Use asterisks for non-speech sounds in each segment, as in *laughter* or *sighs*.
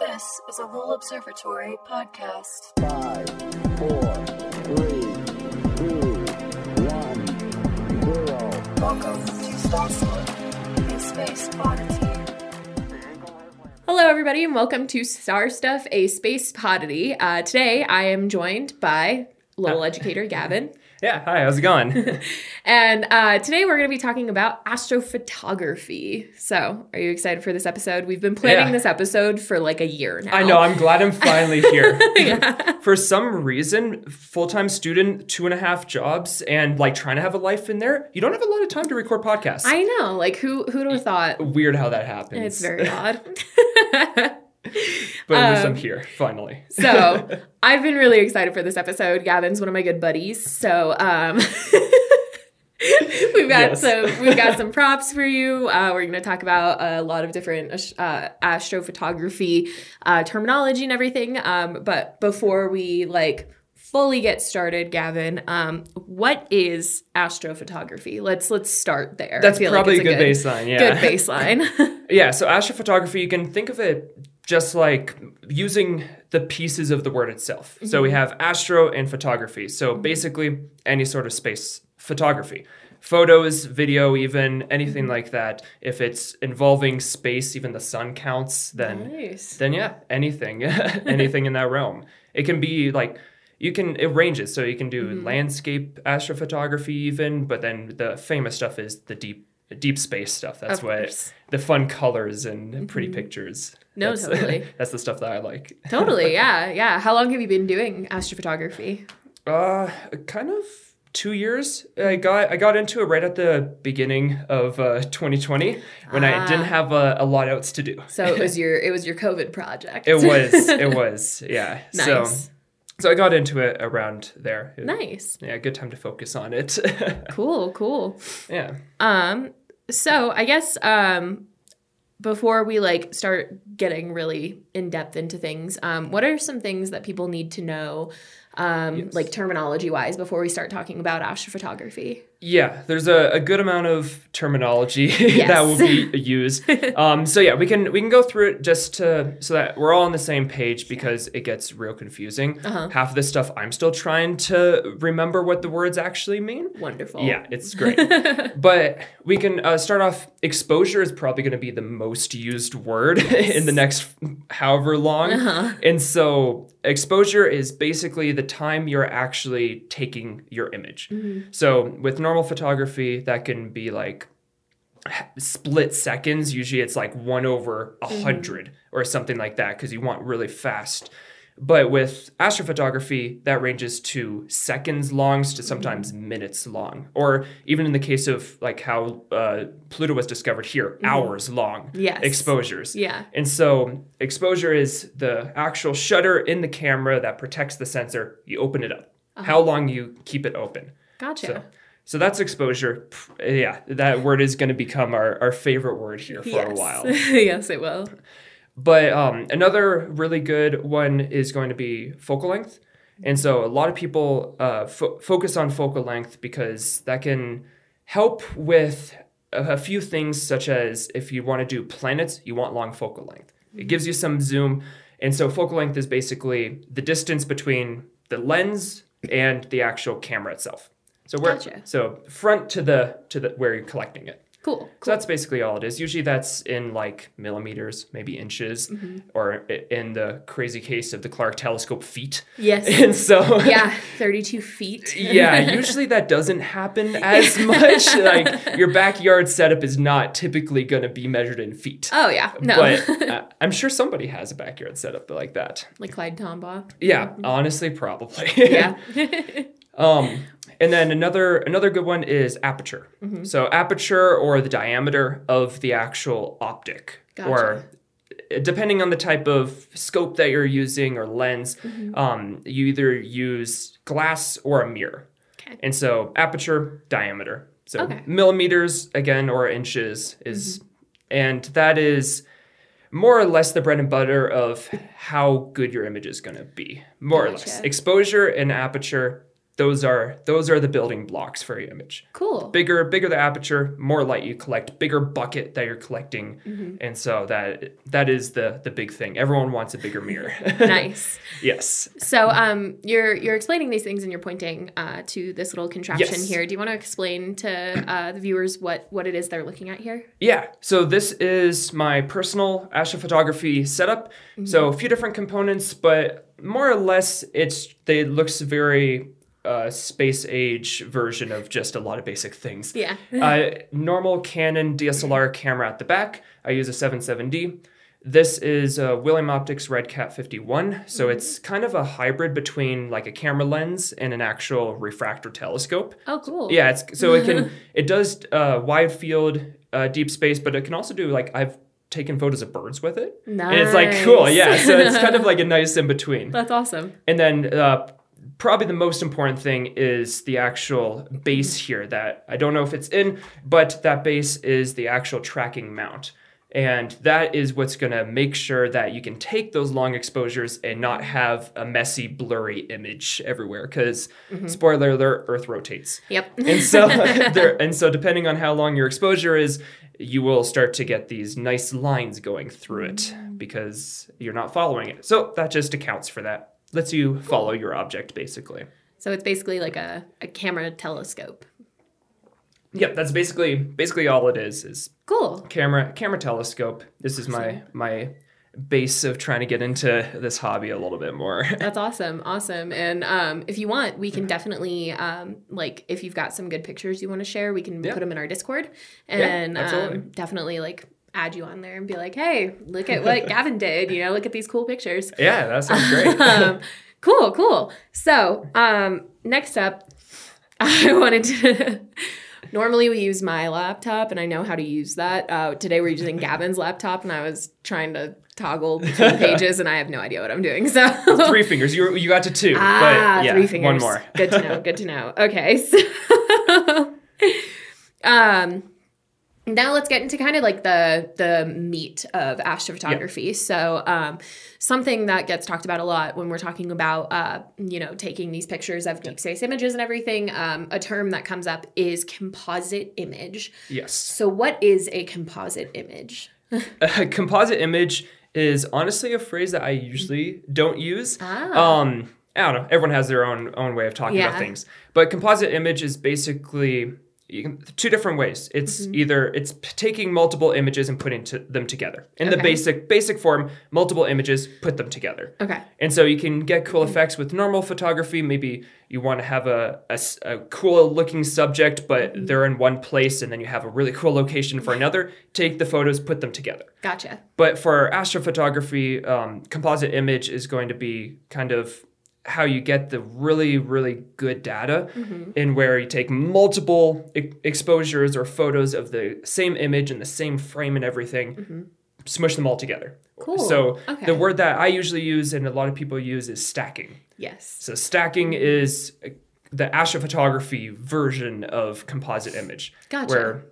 This is a Lowell Observatory podcast. Five, four, three, two, one, zero. Welcome to Star Stuff, a space oddity. Hello, everybody, and welcome to Star Stuff, a space podity. Uh, today, I am joined by Lowell educator Gavin, Yeah, hi, how's it going? *laughs* and uh, today we're going to be talking about astrophotography. So, are you excited for this episode? We've been planning Yeah. this episode for like a year now. I know, I'm glad I'm finally *laughs* here. For some reason, full time student, two and a half jobs, and like trying to have a life in there, you don't have a lot of time to record podcasts. I know. Like, who who'd have thought? Weird how that happens. It's very *laughs* odd. *laughs* But at least um, I'm here, finally. So *laughs* I've been really excited for this episode. Gavin's one of my good buddies. So um *laughs* we've got Yes. some we've got some props for you. Uh, we're going to talk about a lot of different uh, astrophotography uh, terminology and everything. Um, but before we like fully get started, Gavin, um, what is astrophotography? Let's let's start there. That's like probably it's a good baseline, yeah. Good baseline. Yeah, so astrophotography, you can think of it just like using the pieces of the word itself. So Mm-hmm. we have astro and photography. So basically, any sort of space photography. Photos, video, even anything Mm-hmm. like that. If it's involving space, even the sun counts, then nice. then yeah, anything, *laughs* anything in that realm. It can be like you can it ranges, so you can do Mm-hmm. landscape astrophotography even, but then the famous stuff is the deep deep space stuff. That's Of what. Mm-hmm. the fun colors and pretty pictures. No, that's, totally. *laughs* that's the stuff that I like. *laughs* Totally. Yeah. Yeah. How long have you been doing astrophotography? Uh, kind of two years. I got I got into it right at the beginning of uh, 2020 when I didn't Ah. have a, a lot else to do. So it was *laughs* your it was your COVID project. It was it was yeah. So so I got into it around there. It- nice. Yeah, good time to focus on it. Cool. Cool. yeah. Um. So I guess um, before we like start getting really in depth into things, um, what are some things that people need to know, um, Yes. like terminology wise, before we start talking about astrophotography? Yeah, there's a, a good amount of terminology *laughs* that will be *laughs* used. Um, so yeah, we can we can go through it just to so that we're all on the same page because it gets real confusing. Uh-huh. Half of this stuff I'm still trying to remember what the words actually mean. Wonderful. Yeah, it's great. *laughs* but we can uh, start off. Exposure is probably going to be the most used word in the next however long. Uh-huh. And so, exposure is basically the time you're actually taking your image. Mm-hmm. So, with normal photography, that can be like split seconds. Usually, it's like one over a Mm-hmm. 100 or something like that because you want really fast. But with astrophotography, that ranges to seconds long to sometimes minutes long, or even in the case of like how uh, Pluto was discovered here, hours long Yes. exposures. Yeah. And so exposure is the actual shutter in the camera that protects the sensor. You open it up. How long you keep it open. Gotcha. So, so that's exposure. Yeah, that word is going to become our, our favorite word here for yes. a while. *laughs* yes, it will. But um, another really good one is going to be focal length. And so a lot of people uh, fo- focus on focal length because that can help with a, a few things, such as if you want to do planets, you want long focal length. It gives you some zoom. And so focal length is basically the distance between the lens and the actual camera itself. So we're Gotcha. so front to the to the where you're collecting it. Cool. So that's basically all it is. Usually that's in like millimeters, maybe inches, Mm-hmm. or in the crazy case of the Clark telescope, feet. Yes. *laughs* And so, yeah. *laughs* Thirty-two feet. yeah, *laughs* usually that doesn't happen as much. like your backyard setup is not typically going to be measured in feet. Oh yeah. No. But uh, I'm sure somebody has a backyard setup like that. like Clyde Tombaugh. Yeah, honestly, probably. Yeah. Um, and then another another good one is aperture. Mm-hmm. So aperture or the diameter of the actual optic, Gotcha. or depending on the type of scope that you're using or lens, Mm-hmm. um, you either use glass or a mirror. Okay. And so aperture, diameter. So Okay. millimeters again or inches is, and that is more or less the bread and butter of how good your image is going to be. More or less. Exposure and aperture those are those are the building blocks for your image. Cool. Bigger, bigger the aperture, more light you collect, bigger bucket that you're collecting, Mm-hmm. and so that that is the the big thing. Everyone wants a bigger mirror. *laughs* *laughs* nice. yes. So um, you're you're explaining these things and you're pointing uh, to this little contraption Yes. here. Do you want to explain to uh, the viewers what what it is they're looking at here? Yeah, so this is my personal astrophotography setup. So a few different components, but more or less, it's they looks very uh, space age version of just a lot of basic things. Yeah. *laughs* uh, normal Canon DSLR camera at the back. I use a 77D. This is a William Optics Redcat 51, so it's kind of a hybrid between like a camera lens and an actual refractor telescope. Oh, cool. Yeah, it's so it can *laughs* it does uh, wide field, uh, deep space, but it can also do like I've taken photos of birds with it, Nice. and it's like cool. Yeah, so it's kind of like a nice in between. That's awesome. And then uh, probably the most important thing is the actual base here that I don't know if it's in, but that base is the actual tracking mount. And that is what's going to make sure that you can take those long exposures and not have a messy, blurry image everywhere. Because, mm-hmm. spoiler alert, Earth rotates. Yep. And so, *laughs* there, and so, depending on how long your exposure is, you will start to get these nice lines going through it mm. because you're not following it. So that just accounts for that. Lets you follow your object, basically. so it's basically like a, a camera telescope. Yep, that's basically basically all it is. Is Cool. camera camera telescope. This is my my base of trying to get into this hobby a little bit more. *laughs* That's awesome. Awesome. And um, if you want, we can definitely, um, like, if you've got some good pictures you want to share, we can Yeah. put them in our Discord and absolutely. um, definitely, like, add you on there and be like, hey, look at what *laughs* Gavin did. You know, look at these cool pictures. yeah, that sounds great. *laughs* um, cool, cool. So, um, next up, *laughs* I wanted to. Normally, we use my laptop, and I know how to use that. Uh, today, we're using Gavin's laptop, and I was trying to toggle between pages, and I have no idea what I'm doing. So, Three fingers. You you got to two, ah, but yeah, three fingers. one more. good to know. Good to know. Okay, so, um, now let's get into kind of like the the meat of astrophotography. So, um, something that gets talked about a lot when we're talking about, uh, you know, taking these pictures of deep space images and everything. Um, a term that comes up is composite image. Yes. So, what is a composite image? *laughs* A composite image is honestly a phrase that I usually don't use. Ah. Um, I don't know. Everyone has their own own way of talking Yeah. about things. But composite image is basically you can, two different ways. It's Mm-hmm. either it's taking multiple images and putting to, them together in the basic basic form. Multiple images, put them together. Okay. And so you can get cool effects with normal photography. Maybe you want to have a a cool looking subject, but Mm-hmm. they're in one place, and then you have a really cool location for another. Take the photos, put them together. Gotcha. But for astrophotography, um, composite image is going to be kind of how you get the really, really good data Mm-hmm. in where you take multiple e- exposures or photos of the same image and the same frame and everything, smush them all together. Mm-hmm. Cool. So Okay. the word that I usually use and a lot of people use is stacking. Yes. So stacking is uh, the astrophotography version of composite image, Gotcha. where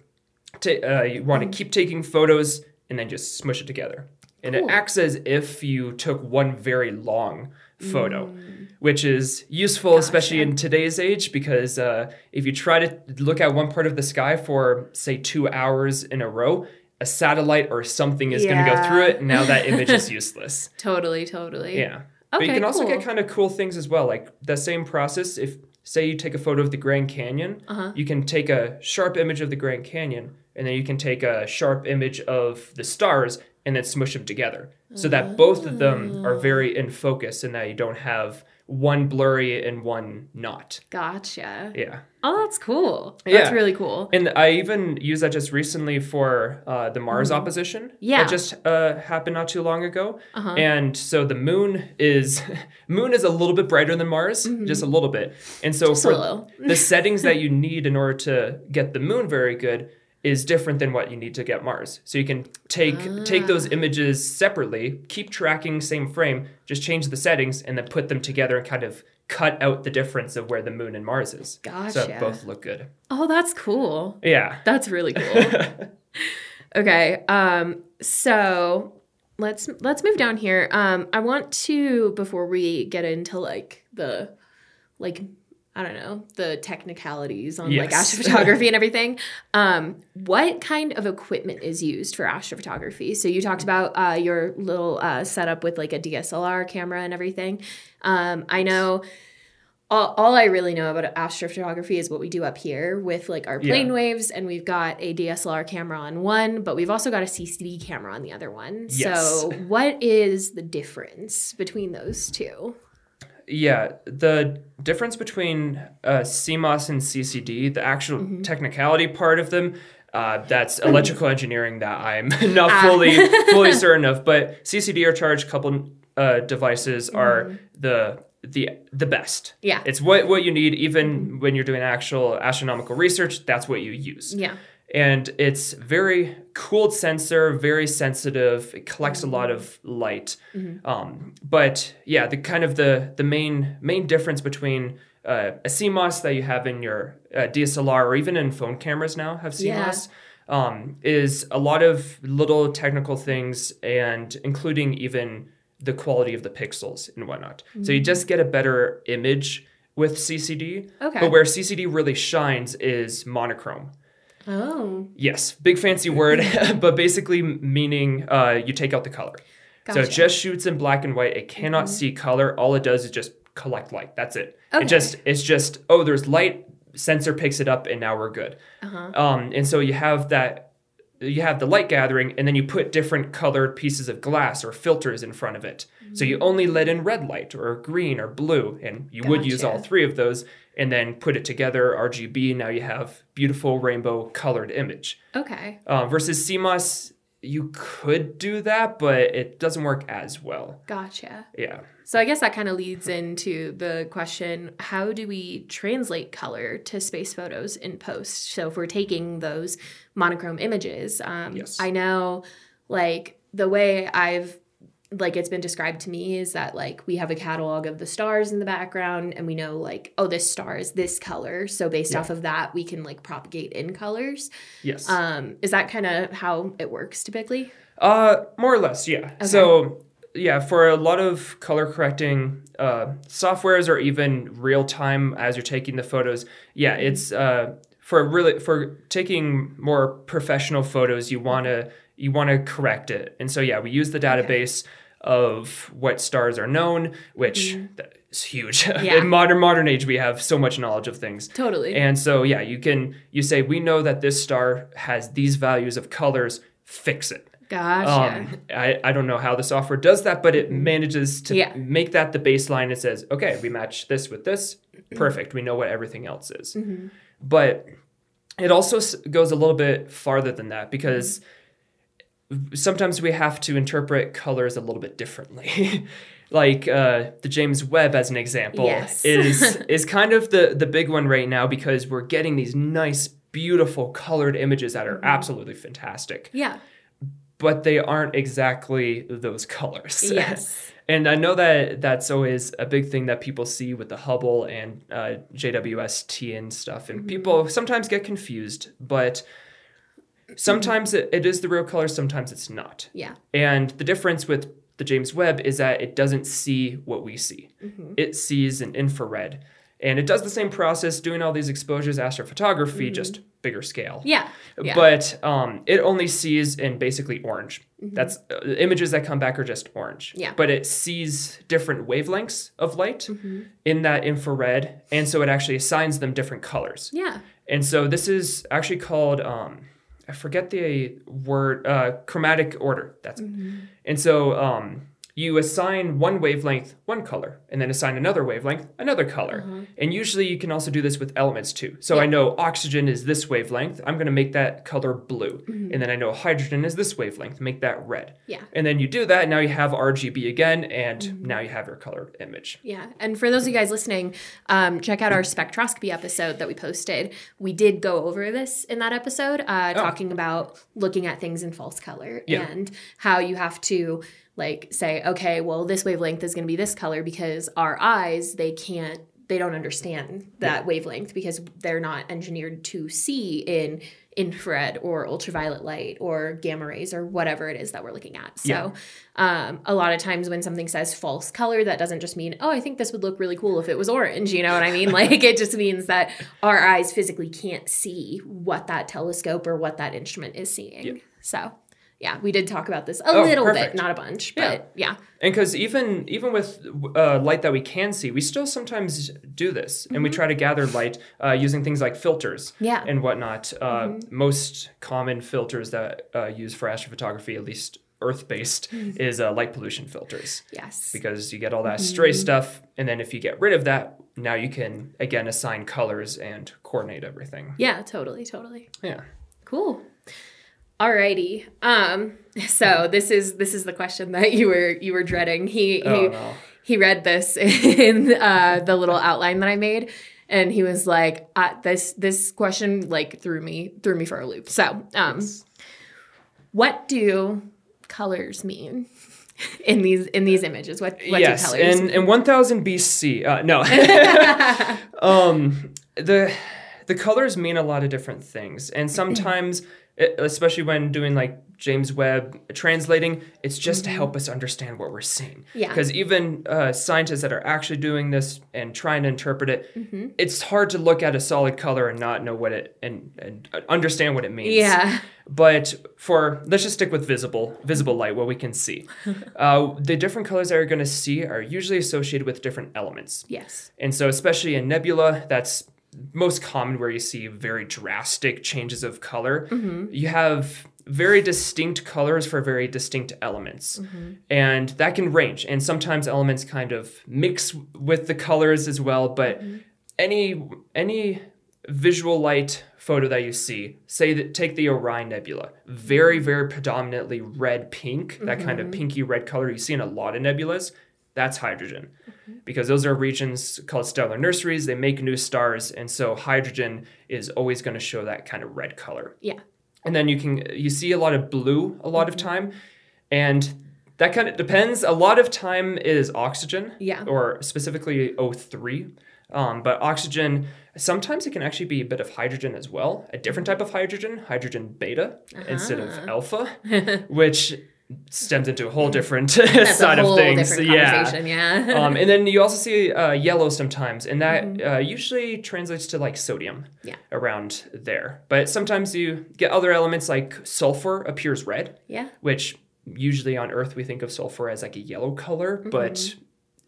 ta- uh, you want to keep taking photos and then just smush it together. And Cool. it acts as if you took one very long photo, Mm. which is useful, especially in today's age, because uh, if you try to look at one part of the sky for, say, two hours in a row, a satellite or something is going to go through it. And now that image is *laughs* useless. Totally. Totally. Yeah. but you Okay, can also cool. get kind of cool things as well. Like the same process, if say you take a photo of the Grand Canyon, Uh-huh. you can take a sharp image of the Grand Canyon, and then you can take a sharp image of the stars and then smush them together. So that both of them are very in focus and that you don't have one blurry and one not. Gotcha. Yeah. Oh, that's cool. That's Yeah. really cool. And I even used that just recently for uh, the Mars opposition. Mm-hmm. Yeah. that just uh, happened not too long ago. Uh-huh. And so the moon is *laughs* moon is a little bit brighter than Mars, just a little bit. And so Mm-hmm. Just for the *laughs* settings that you need in order to get the moon very good is different than what you need to get Mars. So you can take take those Ah. images separately, keep tracking same frame, just change the settings, and then put them together and kind of cut out the difference of where the moon and Mars is. So Gotcha. that both look good. Oh, that's cool. Yeah. That's really cool. *laughs* okay. Um, so let's let's move down here. Um, I want to before we get into like the like I don't know the technicalities on like astrophotography and everything. Um, what kind of equipment is used for astrophotography? So you talked about uh, your little uh, setup with like a DSLR camera and everything. Um, I know. All, all I really know about astrophotography is what we do up here with like our Yeah. plane waves, and we've got a DSLR camera on one, but we've also got a CCD camera on the other one. Yes. So, what is the difference between those two? Yeah, the difference between uh, CMOS and CCD, the actual Mm-hmm. technicality part of them, uh, that's electrical engineering that I'm *laughs* not Ah. fully fully *laughs* certain of. But CCD or charge coupled uh, devices are the the the best. Mm-hmm. Yeah. it's what what you need even when you're doing actual astronomical research. That's what you use. Yeah. And it's very cooled sensor very sensitive it collects a lot of light um, but yeah the kind of the the main main difference between uh, a CMOS that you have in your uh, DSLR or even in phone cameras now have CMOS um, is a lot of little technical things and including even the quality of the pixels and whatnot. So you just get a better image with CCD. Okay. But where CCD really shines is monochrome. Oh, Yes, big fancy word, *laughs* but basically meaning uh, you take out the color. So it Mm-hmm. just shoots in black and white. It cannot see color. All it does is just collect light. That's it. Okay. It just it's just oh, there's light. Sensor picks it up, and now we're good. Uh-huh. Um, and so you have that. You have the light gathering, and then you put different colored pieces of glass or filters in front of it. So Mm. you only let in red light or green or blue, and you would use all three of those, and then put it together RGB. Now you have beautiful rainbow colored image. okay. Uh, versus CMOS, you could do that, but it doesn't work as well. Gotcha. Yeah. So I guess that kind of leads into the question how do we translate color to space photos in post? So if we're taking those monochrome images, um, Yes. I know like the way I've like it's been described to me is that like we have a catalog of the stars in the background and we know like oh this star is this color so based Yeah. off of that we can like propagate in colors Yes. um is that kind of how it works typically Uh, more or less, yeah. So, yeah, for a lot of color correcting uh, softwares or even real time as you're taking the photos, yeah, it's uh, for really for taking more professional photos. You wanna you wanna correct it, and so yeah, we use the database of what stars are known, which mm-hmm. is huge. *laughs* Yeah. In modern modern age, we have so much knowledge of things. totally And so yeah, you can you say we know that this star has these values of colors. Fix it. gotcha Um, I, I don't know how the software does that, but it mm-hmm. manages to Yeah. make that the baseline. It says, okay, we match this with this. Mm-hmm. Perfect. We know what everything else is. But it also goes a little bit farther than that because sometimes we have to interpret colors a little bit differently. *laughs* like uh, the James Webb, as an example, Yes. *laughs* is is kind of the the big one right now because we're getting these nice, beautiful colored images that are absolutely fantastic yeah but they aren't exactly those *laughs* colors. Yes. *laughs* and I know that that's always a big thing that people see with the Hubble and uh, JWST and stuff. And people sometimes get confused, but sometimes it, it is the real color, sometimes it's not. yeah And the difference with the James Webb is that it doesn't see what we see. Mm-hmm. It sees an infrared. And it does the same process doing all these exposures astrophotography, just bigger scale. yeah Mm-hmm. yeah But um, it only sees in basically orange. That's uh, images that come back are just orange. Yeah. But it sees different wavelengths of light Mm-hmm. in that infrared, and so it actually assigns them different colors. yeah And so this is actually called um, I forget the word uh, chromatic order. That's it. And so um, you assign one wavelength one color, and then assign another wavelength another color. And usually you can also do this with elements too. So I know oxygen is this wavelength. I'm going to make that color blue, and then I know hydrogen is this wavelength. Make that red. Yeah. And then you do that. Now you have RGB again, and now you have your colored image. Yeah. And for those of you guys listening, um, check out our spectroscopy episode that we posted. We did go over this in that episode, uh, talking about looking at things in false color Yeah. and how you have to like say, okay, well, this wavelength is going to be this color because our eyes, they can't, they don't understand that wavelength because they're not engineered to see in infrared or ultraviolet light or gamma rays or whatever it is that we're looking at. So, Yeah. um, a lot of times when something says false color, that doesn't just mean, oh, I think this would look really cool if it was orange. You know what I mean? *laughs* like, it just means that our eyes physically can't see what that telescope or what that instrument is seeing. Yeah. So, yeah, we did talk about this a Oh, little perfect. bit, not a bunch, but yeah. And because even even with uh, light that we can see, we still sometimes do this, and we try to gather light uh, using things like filters Mm-hmm. Yeah. Mm-hmm. and whatnot. Uh, Most common filters that uh, use for astrophotography, at least Earth-based, Mm-hmm. is uh, light pollution filters Yes. because you get all that Mm-hmm. stray stuff, and then if you get rid of that, now you can again assign colors and coordinate everything. Yeah, totally, totally. Yeah. Cool. Alrighty. Um, *laughs* so this is this is the question that you were you were dreading. He Oh he no. he read this *laughs* in uh, the little outline that I made, and he was like, uh, "This this question like threw me threw me for a loop." So, um, what do colors mean *laughs* in these in these images? What what yes, do colors? in mean? in 1000 BC. Uh, no, um, the the colors mean a lot of different things, and sometimes, especially when doing like James Webb translating, it's just to help us understand what we're seeing. Mm-hmm. Yeah. Because even uh, scientists that are actually doing this and trying to interpret it, Mm-hmm. it's hard to look at a solid color and not know what it and, and understand what it means. yeah, But for let's just stick with visible visible light, what we can see. *laughs* uh, the different colors that you're going to see are usually associated with different elements, yes, and so especially in nebula, that's most common where you see very drastic changes of color. Mm-hmm. You have very distinct colors for very distinct elements, mm-hmm. and that can range. And sometimes elements kind of mix with the colors as well, but mm-hmm. any any visual light photo that you see say that take the orion nebula very very predominantly red pink that kind of pinky red color you see in a lot of nebulas that's hydrogen because those are regions called stellar nurseries they make new stars and so hydrogen is always going to show that kind of red color yeah, and then you can you see a lot of blue a lot of Mm-hmm. time and that kind of depends a lot of time is oxygen Yeah. or specifically O3 um, but oxygen sometimes it can actually be a bit of hydrogen as well a different type of hydrogen hydrogen beta instead of Uh-huh. alpha *laughs* which stems into a whole different that's *laughs* side whole of things different yeah. Yeah, *laughs* um, and then you also see uh, yellow sometimes, and that uh, usually translates to like sodium Mm-hmm. Yeah. around there. But sometimes you get other elements like sulfur appears red, yeah, which usually on Earth we think of sulfur as like a yellow color, Mm-hmm. but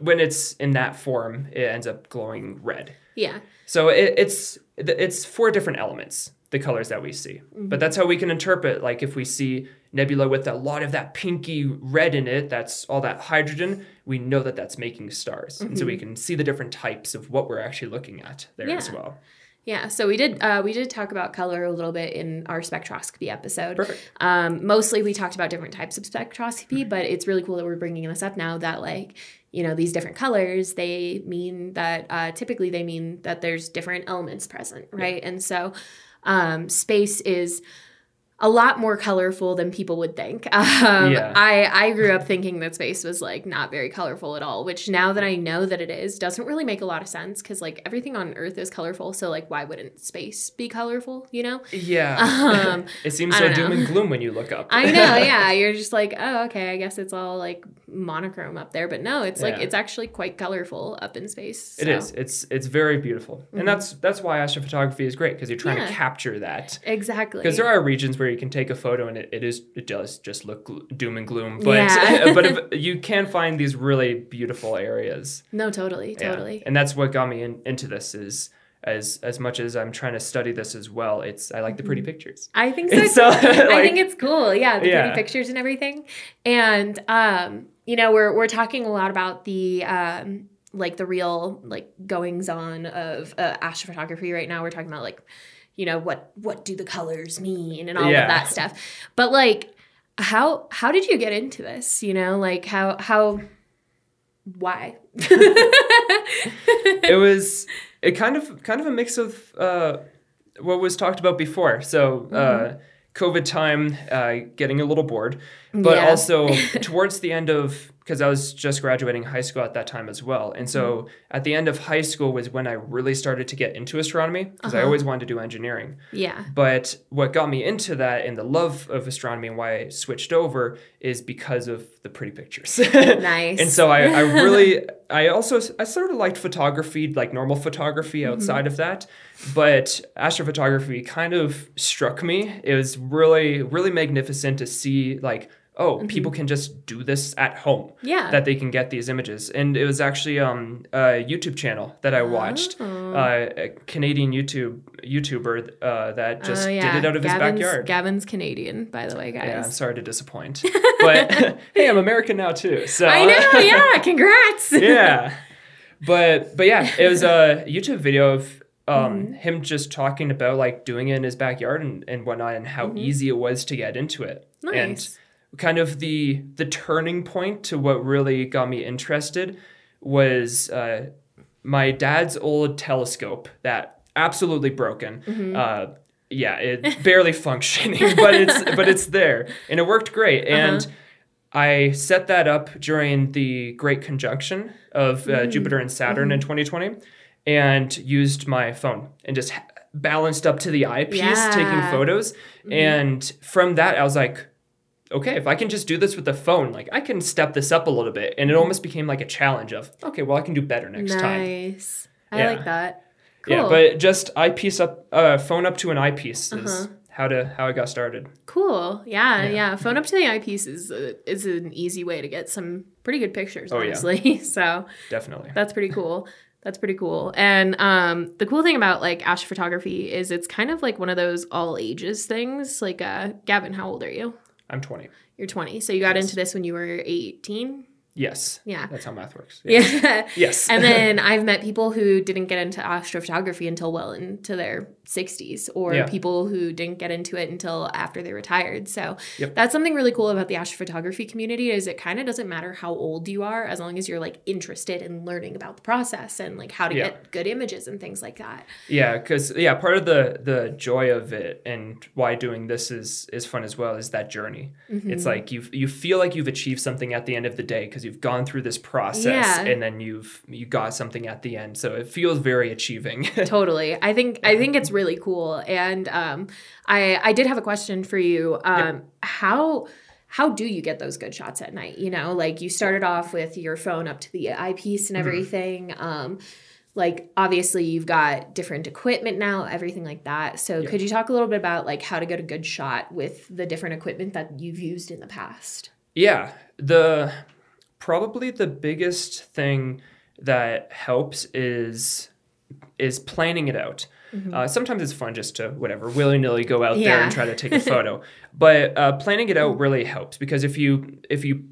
when it's in that form, it ends up glowing red. yeah. So it, it's it's four different elements, the colors that we see. But that's how we can interpret. Like if we see nebula with a lot of that pinky red in it, that's all that hydrogen. We know that that's making stars, and so we can see the different types of what we're actually looking at there as well. Yeah, so we did uh, we did talk about color a little bit in our spectroscopy episode. Perfect. Um, mostly we talked about different types of spectroscopy, but it's really cool that we're bringing this up now. That like you know these different colors they mean that uh, typically they mean that there's different elements present, right? And so um, space is a lot more colorful than people would think. *laughs* Um, Yeah. I I grew up thinking that space was like not very colorful at all, which now that I know that it is, doesn't really make a lot of sense because like everything on Earth is colorful. So like, why wouldn't space be colorful? You know? Yeah, *laughs* Um, *laughs* it seems so doom and gloom when you look up. I know, yeah. You're just like, oh, okay. I guess it's all like monochrome up there, but no, it's like Yeah. it's actually quite colorful up in space. It so. is. It's it's very beautiful, and that's that's why astrophotography is great because you're trying Yeah. to capture that. exactly Because there are regions where you can take a photo and it, it is it does just look gl- doom and gloom, but Yeah. *laughs* but if, *laughs* you can find these really beautiful areas. no, totally, Yeah. totally. and that's what got me in, into this. Is as as much as I'm trying to study this as well, it's I like the pretty pictures. I think *laughs* so. So, I think it's cool. Yeah, the Yeah. pretty pictures and everything. And um, you know, we're we're talking a lot about the um like the real like goings on of uh, astrophotography right now. We're talking about like, you know, what what do the colors mean and all Yeah. of that stuff. But like how how did you get into this? You know, like how how why? *laughs* it was it kind of kind of a mix of uh, what was talked about before. So Mm-hmm. uh, COVID time, uh, getting a little bored, but Yeah. also *laughs* towards the end of because I was just graduating high school at that time as well. And so Mm-hmm. at the end of high school was when I really started to get into astronomy because Uh-huh. I always wanted to do engineering. Yeah. But what got me into that and the love of astronomy and why I switched over is because of the pretty pictures. *laughs* Nice. and so I, I *laughs* really, I also, I sort of liked photography, like normal photography Mm-hmm. outside of that. But astrophotography kind of struck me. It was really, really magnificent to see, like, oh, people can just do this at home. Mm-hmm. Yeah. That they can get these images. And it was actually um, a YouTube channel that I watched, Oh. uh, a Canadian YouTube YouTuber uh, that just Oh, did it out of his Gavin's, backyard. Gavin's Canadian, by the way, guys. Yeah, I'm sorry to disappoint. *laughs* But *laughs* hey, I'm American now too. So I know, yeah. *laughs* Congrats. yeah. But but yeah, it was a YouTube video of um, Mm-hmm. him just talking about like doing it in his backyard and, and whatnot and how easy it was to get into it. Mm-hmm. Nice. And kind of the the turning point to what really got me interested was uh, my dad's old telescope that absolutely broken. Mm-hmm. Uh, yeah, it *laughs* barely functioning, but it's *laughs* but it's there and it worked great. Uh-huh. And I set that up during the Great Conjunction of uh, Mm. Jupiter and Saturn Mm-hmm. in 2020 and used my phone and just balanced up to the eyepiece taking Yeah. Mm-hmm. photos. And from that, I was like, okay, if I can just do this with the phone, like I can step this up a little bit. And it almost became like a challenge of, okay, well, I can do better next time. nice. I Yeah. like that. Cool. Yeah, but just eyepiece up, uh, phone up to an eyepiece is Uh-huh. how to how I got started. Cool. Yeah, Yeah. yeah. Phone up to the eyepiece is uh, is an easy way to get some pretty good pictures, Oh, yeah. honestly. *laughs* so Definitely. that's pretty cool. That's pretty cool. And um, the cool thing about like astrophotography is it's kind of like one of those all ages things. Like, uh, Gavin, how old are you? I'm 20. You're 20. So you got into this when you were 18. Yes. Yeah. That's how math works. Yeah. Yes. *laughs* and *laughs* then I've met people who didn't get into astrophotography until well into their 60s, or Yeah. people who didn't get into it until after they retired. So Yep. that's something really cool about the astrophotography community is it kind of doesn't matter how old you are as long as you're like interested in learning about the process and like how to Yeah. get good images and things like that. Yeah, because yeah, part of the the joy of it and why doing this is is fun as well is that journey. Mm-hmm. It's like you you feel like you've achieved something at the end of the day because you've gone through this process Yeah. and then you've you got something at the end. So it feels very achieving. *laughs* totally. I think i think it's really cool. And um i i did have a question for you. Um how how do you get those good shots at night? You know like you started off with your phone up to the eyepiece and everything. Um like obviously you've got different equipment now everything like that. So could you talk a little bit about like how to get a good shot with the different equipment that you've used in the past? Yeah, the probably the biggest thing that helps is is planning it out. Uh, sometimes it's fun just to whatever willy nilly go out there and try to take a *laughs* photo, but uh, planning it out really helps because if you if you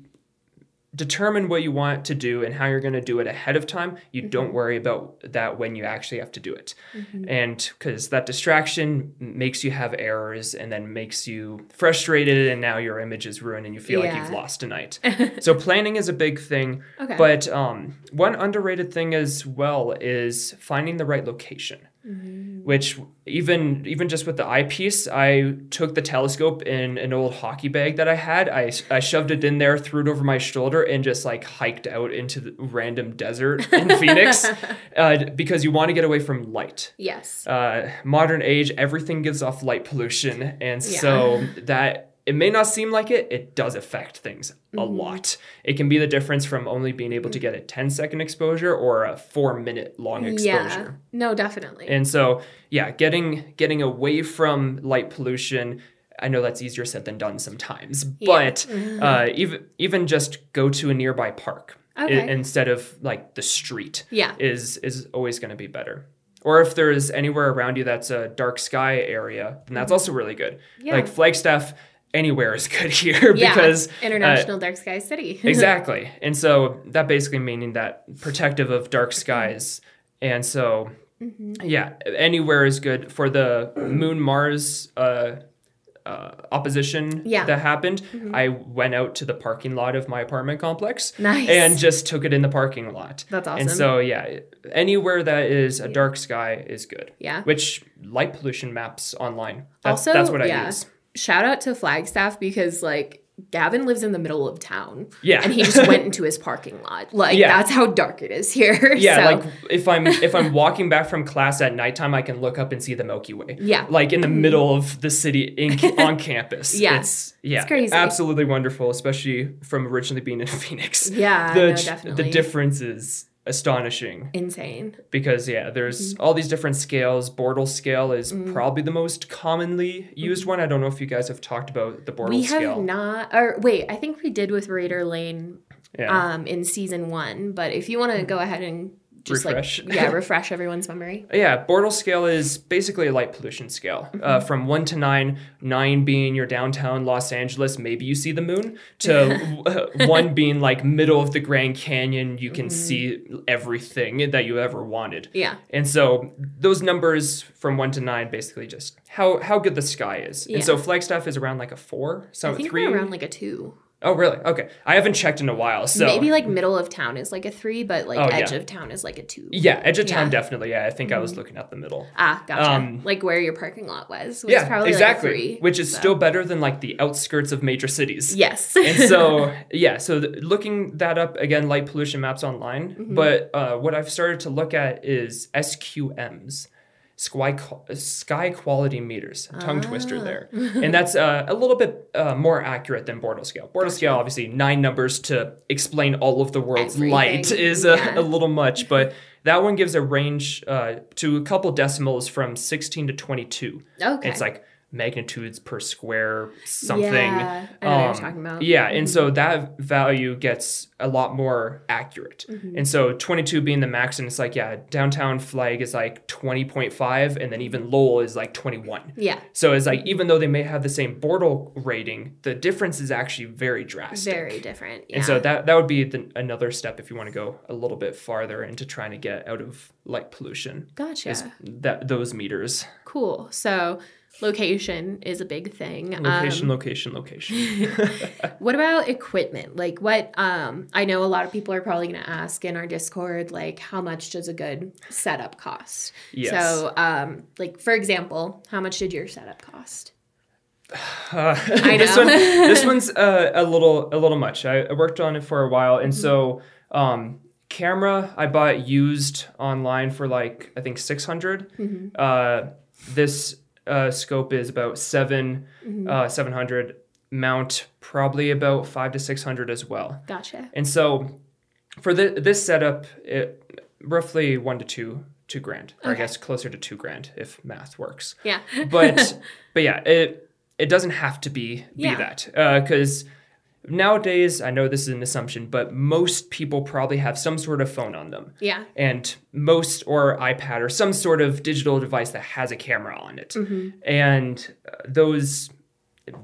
determine what you want to do and how you're going to do it ahead of time, you mm-hmm. don't worry about that when you actually have to do it. Mm-hmm. And because that distraction makes you have errors and then makes you frustrated, and now your image is ruined and you feel like you've lost a night. *laughs* so, planning is a big thing. Okay. But um, one underrated thing as well is finding the right location mm-hmm. Which even even just with the eyepiece, I took the telescope in an old hockey bag that I had. I, I shoved it in there, threw it over my shoulder, and just like hiked out into the random desert in *laughs* Phoenix uh, because you want to get away from light. yes Uh, modern age, everything gives off light pollution, and so that it may not seem like it, it does affect things a lot. It can be the difference from only being able to get a 10 second exposure or a four minute long exposure. yeah no definitely And so, yeah, getting getting away from light pollution. I know that's easier said than done sometimes, but uh, even even just go to a nearby park i- instead of like the street. Yeah. is is always going to be better. Or if there's anywhere around you that's a dark sky area, then that's also really good. Mm-hmm. Yeah. Like Flagstaff, anywhere is good *laughs* here yeah because uh, international dark sky city *laughs* exactly. And so that basically meaning that protective of dark skies. And so, yeah, anywhere is good for the Moon Mars uh, uh, opposition Yeah. that happened. I went out to the parking lot of my apartment complex Nice. and just took it in the parking lot. That's awesome And so, yeah, anywhere that is a dark sky is good. Yeah. Which light pollution maps online. That's, also that's what I yeah, use. Shout out to flagstaff because like Gavin lives in the middle of town. Yeah. And he just went *laughs* into his parking lot. Like Yeah. that's how dark it is here. *laughs* Yeah, So, like if I'm if I'm walking back from class at nighttime, I can look up and see the Milky Way. Yeah. like in the mm-hmm. middle of the city in, *laughs* on campus. Yeah. it's yeah, It's crazy. absolutely wonderful, especially from originally being in Phoenix. Yeah, the no, definitely. the difference is astonishing insane. because yeah, there's Mm-hmm. all these different scales. Bortle scale is Mm. probably the most commonly used one. I don't know if you guys have talked about the Bortle Mm-hmm. We have not or wait, I think we did with Raider Lane yeah. um in season one, but if you want to go ahead and just Refresh. like yeah, *laughs* refresh everyone's memory. Yeah, Bortle scale is basically a light pollution scale. Mm-hmm. Uh, from one to nine, nine being your downtown Los Angeles, maybe you see the moon, to uh, one *laughs* being like middle of the Grand Canyon, you can Mm-hmm. see everything that you ever wanted. Yeah. And so those numbers from one to nine basically just how how good the sky is. Yeah. And so Flagstaff is around like a four, so three. around like a two. Oh, really? Okay, I haven't checked in a while, so Maybe like middle of town is like a three, but like Oh, edge yeah. of town is like a two. yeah, edge of town Yeah. Mm-hmm. definitely. Yeah, I think I was looking at the middle. Ah, gotcha. Um, like where your parking lot was. was yeah, probably exactly. Like three, Which is so. still better than like the outskirts of major cities. Yes. and so *laughs* yeah, so th- looking that up again, light pollution maps online. Mm-hmm. But uh, what I've started to look at is SQMs. Sky, sky quality meters, tongue Ah. twister there, *laughs* and that's uh, a little bit uh, more accurate than Bortle scale. Bortle scale, obviously, nine numbers to explain all of the world's light Everything, *laughs* is a, yeah. a little much, but *laughs* that one gives a range uh, to a couple decimals from 16 to 22. Okay. It's like magnitudes per square something. Yeah, I know what you're Um, talking about. Yeah, and so that value gets a lot more accurate. Mm-hmm. And so 22 being the max, and it's like, yeah, downtown flag is like 20.5, and then even Lowell is like 21. yeah. So it's like, even though they may have the same Bortle rating, the difference is actually very drastic. Very different. Yeah. And so that that would be the, another step if you want to go a little bit farther into trying to get out of light pollution. gotcha. Is that those meters? Cool. So location is a big thing. Location, Um, location, location. *laughs* what about equipment? Like what um I know a lot of people are probably going to ask in our Discord like how much does a good setup cost? Yes. So um like for example, how much did your setup cost? Uh, *sighs* I this one, this *laughs* one's uh, a little, a little much. I, I worked on it for a while, and so Mm-hmm. um, camera I bought used online for like I think 600. Mm-hmm. Uh, this uh, scope is about 7 Mm-hmm. uh, seven hundred. Mount probably about five to six hundred as well. Gotcha. And so for the, this setup, it roughly one to two, two grand, or I guess closer to two grand if math works Yeah. *laughs* but but yeah, it it doesn't have to be be Yeah. that because nowadays I know this is an assumption, but most people probably have some sort of phone on them, yeah. and most or iPad or some sort of digital device that has a camera on it, Mm-hmm. and uh, those.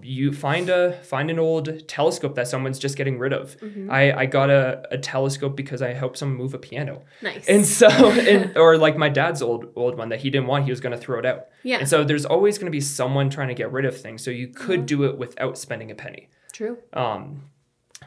You find a find an old telescope that someone's just getting rid of. Mm-hmm. I, I got a, a telescope because I helped someone move a piano. Nice. And so, *laughs* and, or like my dad's old old one that he didn't want, he was going to throw it out. Yeah. And so there's always going to be someone trying to get rid of things. So you could Mm-hmm. do it without spending a penny. True. Um,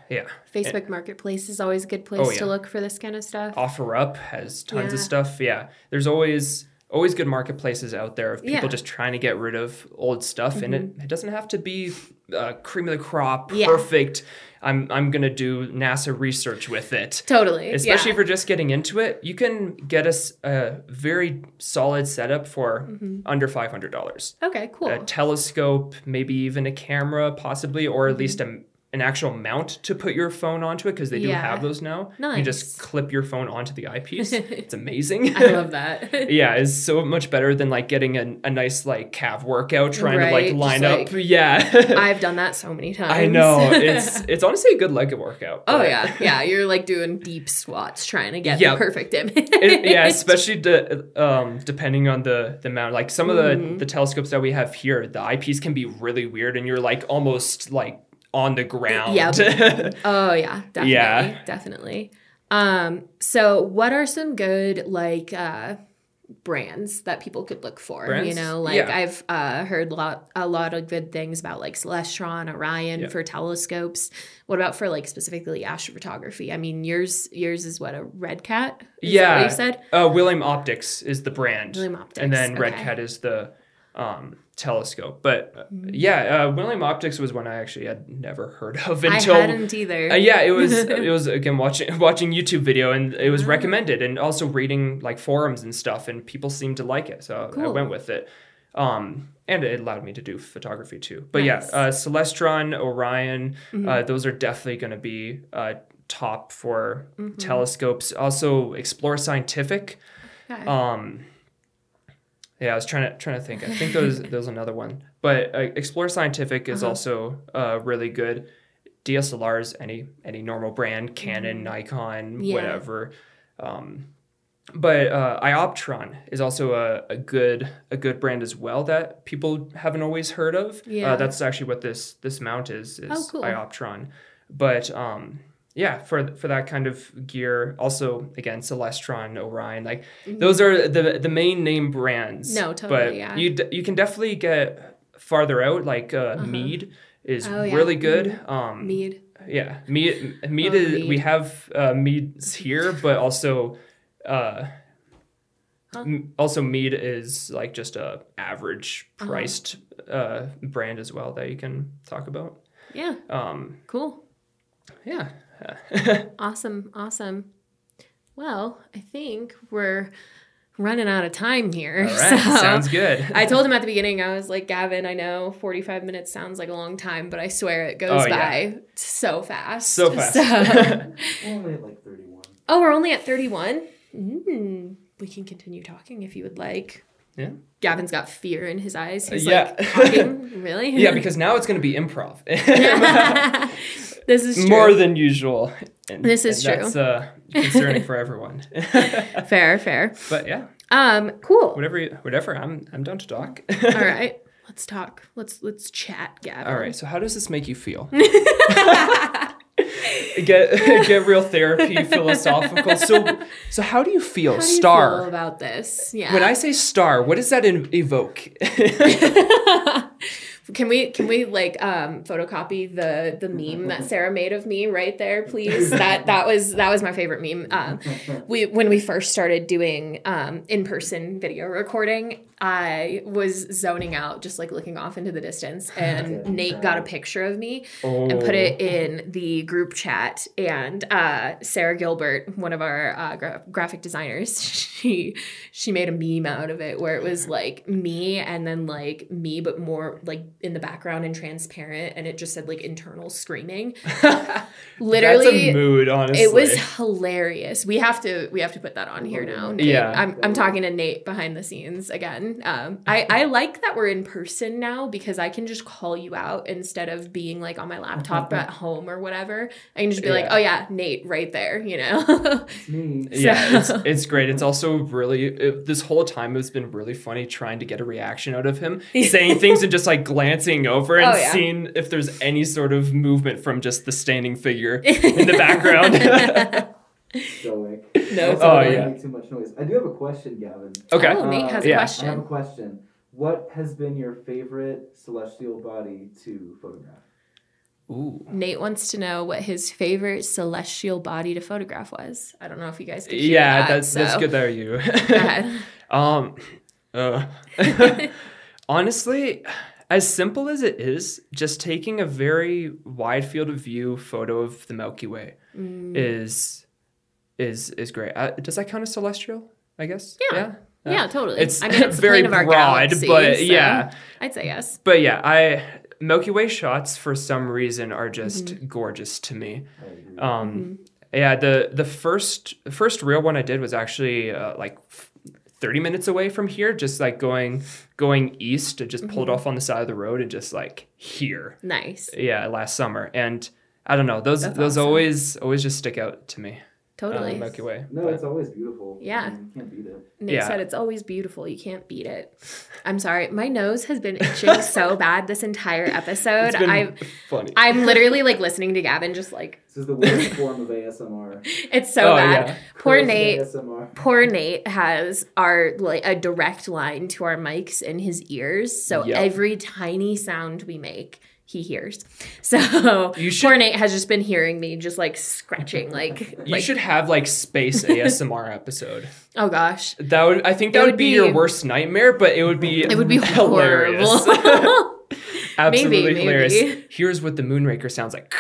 yeah. Facebook Marketplace is always a good place Oh, yeah. to look for this kind of stuff. OfferUp has tons of stuff. Yeah. There's always always good marketplaces out there of people Yeah. Mm-hmm. just trying to get rid of old stuff, and it, it doesn't have to be uh, cream of the crop, Yeah. perfect. I'm I'm gonna do NASA research with it. Totally. especially yeah. if you're just getting into it, you can get us a very solid setup for Mm-hmm. under five hundred dollars. Okay, cool. A telescope, maybe even a camera, possibly, or Mm-hmm. at least a, an actual mount to put your phone onto it because they do Yeah. have those now. You just clip your phone onto the eyepiece. *laughs* it's amazing. I love that. *laughs* yeah, it's so much better than like getting a, a nice like calf workout trying Right, to like just, line up. like- Yeah. *laughs* I've done that so many times. I know. It's it's honestly a good leg workout. oh yeah, yeah. You're like doing deep squats trying to get Yeah. the perfect image. it, yeah, especially de- um, depending on the the mount. Like some of the Mm-hmm. the telescopes that we have here, the eyepiece can be really weird, and you're like almost like on the ground. Yep. *laughs* Oh yeah, definitely, Yeah. definitely. Um, so what are some good like uh brands that people could look for? You know, like Yeah. I've uh heard a lot a lot of good things about like Celestron, Orion Yeah. for telescopes. What about for like specifically astrophotography? I mean, yours yours is what a Red Cat. Is yeah, what you said. Uh, William Optics is the brand, William Optics, and then Red. Cat is the um, telescope. But uh, Mm-hmm. yeah, uh, William Optics was one I actually had never heard of *laughs* until I hadn't either. Uh, yeah, it was *laughs* it was again watching *laughs* watching YouTube video and it Ah. was recommended and also reading like forums and stuff and people seemed to like it so I went with it. Um, and it allowed me to do photography too. But Nice. yeah, uh, Celestron, Orion, Mm-hmm. uh, those are definitely going to be uh, top for Mm-hmm. telescopes. Also, Explore Scientific. Okay. Um, yeah, I was trying to trying to think. I think there's *laughs* there's another one, but uh, Explore Scientific is Uh-huh. also uh, really good. DSLRs, any any normal brand, Canon, Nikon, Mm-hmm. Yeah. whatever. Um, but uh, Ioptron is also a, a good a good brand as well that people haven't always heard of. Yeah. Uh, that's actually what this this mount is is Oh, cool. Ioptron. But um, yeah, for for that kind of gear, also again Celestron, Orion, like those are the the main name brands. Mm-hmm. No, totally, But yeah. you d- you can definitely get farther out. Like uh, Meade is Oh, yeah. really good. Um, Meade. yeah, Meade. Meade Oh, is Meade. we have uh, Meades here, but also. Uh, Huh. m- also Meade is like just a average Uh-huh. priced uh, brand as well that you can talk about Yeah. um Cool. yeah *laughs* Awesome. Awesome. Well, I think we're running out of time here. all right *laughs* so- sounds good I told him at the beginning, I was like, Gavin, I know 45 minutes sounds like a long time, but I swear it goes Oh, yeah. by so fast. so fast So- *laughs* We're only at like 31. oh, we're only at 31. Mm, we can continue talking if you would like. yeah Gavin's got fear in his eyes. He's Yeah. like, talking? Really? yeah because now it's going to be improv this is true. more than usual and, This is true. that's uh concerning for everyone *laughs* fair, fair. but yeah Um, cool. whatever you, whatever i'm i'm down to talk All *laughs* right. Let's talk. Let's let's chat, Gavin. all right so how does this make you feel *laughs* get get real therapy philosophical so so how do you feel do you star feel about this? Yeah. when i say star what does that evoke Can we can we like um photocopy the the meme that *laughs* Sarah made of me right there, please? That that was that was my favorite meme. Um, we when we first started doing um in person video recording, I was zoning out, just like looking off into the distance, *laughs* and Nate got a picture of me and put Oh. it in the group chat. And uh, Sarah Gilbert, one of our uh, gra- graphic designers, *laughs* she she made a meme out of it where it was like me and then like me, but more like in the background and transparent, and it just said like internal screaming. *laughs* Literally, mood, honestly. it was hilarious. We have to we have to put that on here now. Nate. Yeah. I'm I'm talking to Nate behind the scenes again. Um, I I like that we're in person now because I can just call you out instead of being like on my laptop at home or whatever. I can just be like, oh yeah, Nate, right there. You know. *laughs* Me. Yeah, it's, it's great. It's also really it, this whole time it's been really funny trying to get a reaction out of him, *laughs* saying things and just like glancing over and Oh, yeah. seeing if there's any sort of movement from just the standing figure *laughs* in the background. Stoic. *laughs* No, Also, Oh, I yeah. Make too much noise. I do have a question, Gavin. okay. Oh, Nate has a Yeah. I have a question. What has been your favorite celestial body to photograph? Ooh. Nate wants to know what his favorite celestial body to photograph was. I don't know if you guys could hear Yeah, that, that's that's so- good. There you. *laughs* Go ahead. *laughs* Um, uh, honestly, as simple as it is, just taking a very wide field of view photo of the Milky Way Mm. is is is great. Uh, does that count as celestial? I guess. Yeah. Yeah, yeah totally. It's, I mean, *laughs* it's the very plane of our broad, galaxy, but so yeah, I'd say yes. but yeah, I Milky Way shots for some reason are just Mm-hmm. gorgeous to me. I agree. Um, yeah, the the first first real one I did was actually uh, like thirty minutes away from here, just like going going east. I just Mm-hmm. pulled off on the side of the road and just like here. Nice. Yeah, last summer, and I don't know those That's those awesome. always always just stick out to me. Totally. um, Milky Way. no, but- it's always beautiful. Yeah. I mean, you can't beat it. Nate Yeah. said it's always beautiful. You can't beat it. I'm sorry. My nose has been itching so *laughs* bad this entire episode. it's been I funny. I'm literally like listening to Gavin just like This is the worst form of ASMR. *laughs* it's so Oh, bad. yeah. Poor Cursed Nate. ASMR. Poor Nate has our like a direct line to our mics in his ears. So Yep. every tiny sound we make he hears. *laughs* So You should- poor Nate has just been hearing me just like scratching, like, You like should have like space ASMR *laughs* episode. oh gosh, That would I think that would would be, be- your worst nightmare, but it would be it would be *laughs* hilarious. horrible. Absolutely Maybe, hilarious. maybe. Here's what the Moonraker sounds like.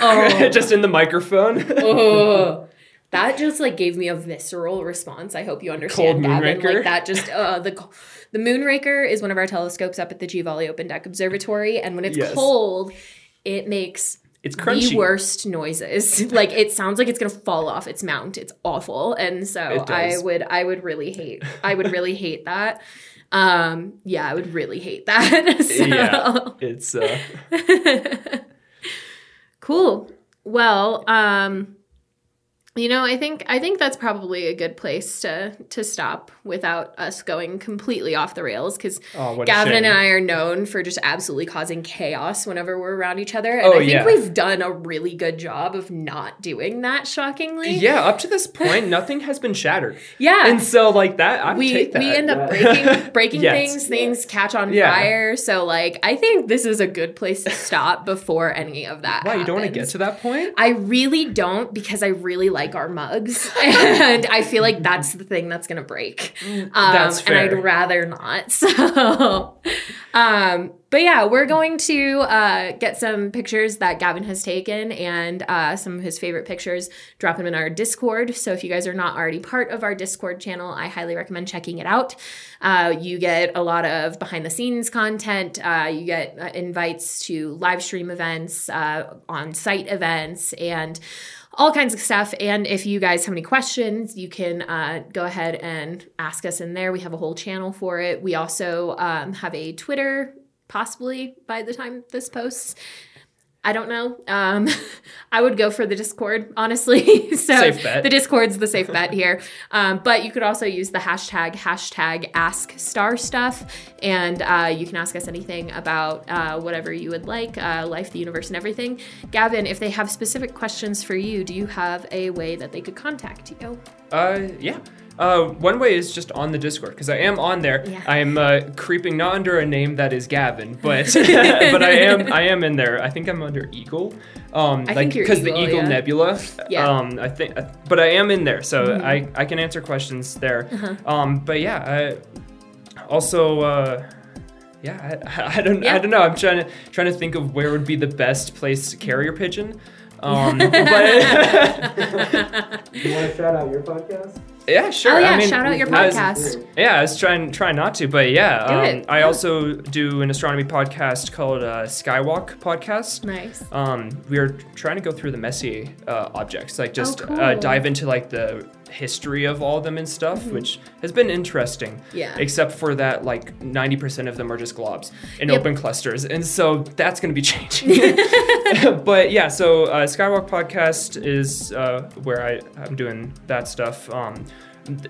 Oh. just in the microphone. oh, that just like gave me a visceral response. I hope you understand, Cold Gavin. Moonraker? Like that just uh, the the Moonraker is one of our telescopes up at the Giovale Open Deck Observatory, and when it's Yes. cold, it makes It's crunchy. the worst noises. *laughs* like it sounds like it's gonna fall off its mount. It's awful, and so I would I would really hate I would really hate that. Um, yeah, I would really hate that. *laughs* so. Yeah. It's uh *laughs* Cool. Well, um, you know, I think I think that's probably a good place to to stop without us going completely off the rails because oh Gavin and I are known for just absolutely causing chaos whenever we're around each other, and Oh, I think yeah. we've done a really good job of not doing that. Shockingly, Yeah, up to this point, *laughs* nothing has been shattered. yeah. And so like that, I we that. we end up *laughs* breaking breaking Yes. things things catch on Yeah. fire so like i think this is a good place to stop before any of that Wow, you don't want to get to that point? I really don't because I really like our mugs, *laughs* and I feel like that's the thing that's gonna break. Um, That's and I'd rather not. *laughs* So, um, but yeah, we're going to uh, get some pictures that Gavin has taken and uh, some of his favorite pictures. Drop them in our Discord. So if you guys are not already part of our Discord channel, I highly recommend checking it out. Uh, you get a lot of behind the scenes content. Uh, you get uh, invites to live stream events, uh, on site events, and all kinds of stuff. And if you guys have any questions, you can uh, go ahead and ask us in there. We have a whole channel for it. We also um, have a Twitter, possibly by the time this posts. I don't know. Um, *laughs* I would go for the Discord, honestly. *laughs* so Safe bet. the Discord's the safe bet here. Um, but you could also use the hashtag hashtag Ask Star Stuff, and uh, you can ask us anything about uh, whatever you would like, uh, life, the universe, and everything. Gavin, if they have specific questions for you, do you have a way that they could contact you? Uh, yeah. Uh, one way is just on the Discord because I am on there. Yeah. I am uh, creeping not under a name that is Gavin, but *laughs* but I am I am in there. I think I'm under Eagle. Um, I like because the Eagle, Eagle yeah. Nebula. Yeah. Mm-hmm. Um, I think, but I am in there, so I I can answer questions there. Uh-huh. Um, but yeah. I, also. Uh, yeah, I, *laughs* I don't, Yeah. I don't know. I'm trying to trying to think of where would be the best place to carrier pigeon. *laughs* Um, but You want to shout out your podcast? Yeah, sure. Oh yeah, I mean, shout out your I was- podcast. yeah, I was trying trying not to, but yeah, Do um, it. I also do an astronomy podcast called uh, Skywalk Podcast. Nice. Um, we are trying to go through the Messier uh, objects, like just uh, Oh, cool. Mm-hmm. dive into like the history of all of them and stuff, which has been interesting. Yeah. Except for that, like ninety percent of them are just globs in Yep. open clusters, and so that's going to be *laughs* changing. *laughs* *laughs* but yeah, so uh, Skywalk Podcast is uh, where I, I'm doing that stuff. Um,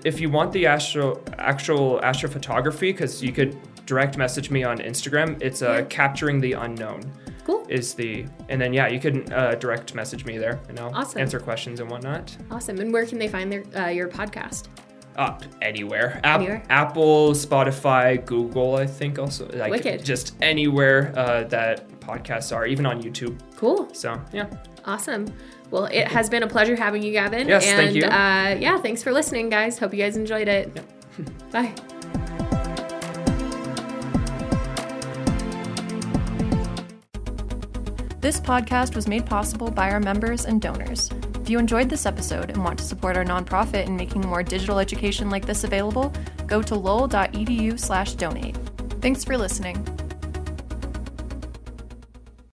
if you want the astro, actual astrophotography, because you could direct message me on Instagram, it's uh, Yeah. capturing the unknown Cool. is the and then yeah you can uh, direct message me there and I'll Awesome. answer questions and whatnot Awesome. And where can they find their uh, your podcast? up anywhere. App- Anywhere? apple spotify google i think also like Wicked. just anywhere uh, that podcasts are even on youtube Cool. so yeah Awesome. Well, it has been a pleasure having you, Gavin. Yes, and, thank you. Uh, yeah, thanks for listening, guys. Hope you guys enjoyed it. Bye. This podcast was made possible by our members and donors. If you enjoyed this episode and want to support our nonprofit in making more digital education like this available, go to lowell.edu slash donate. Thanks for listening.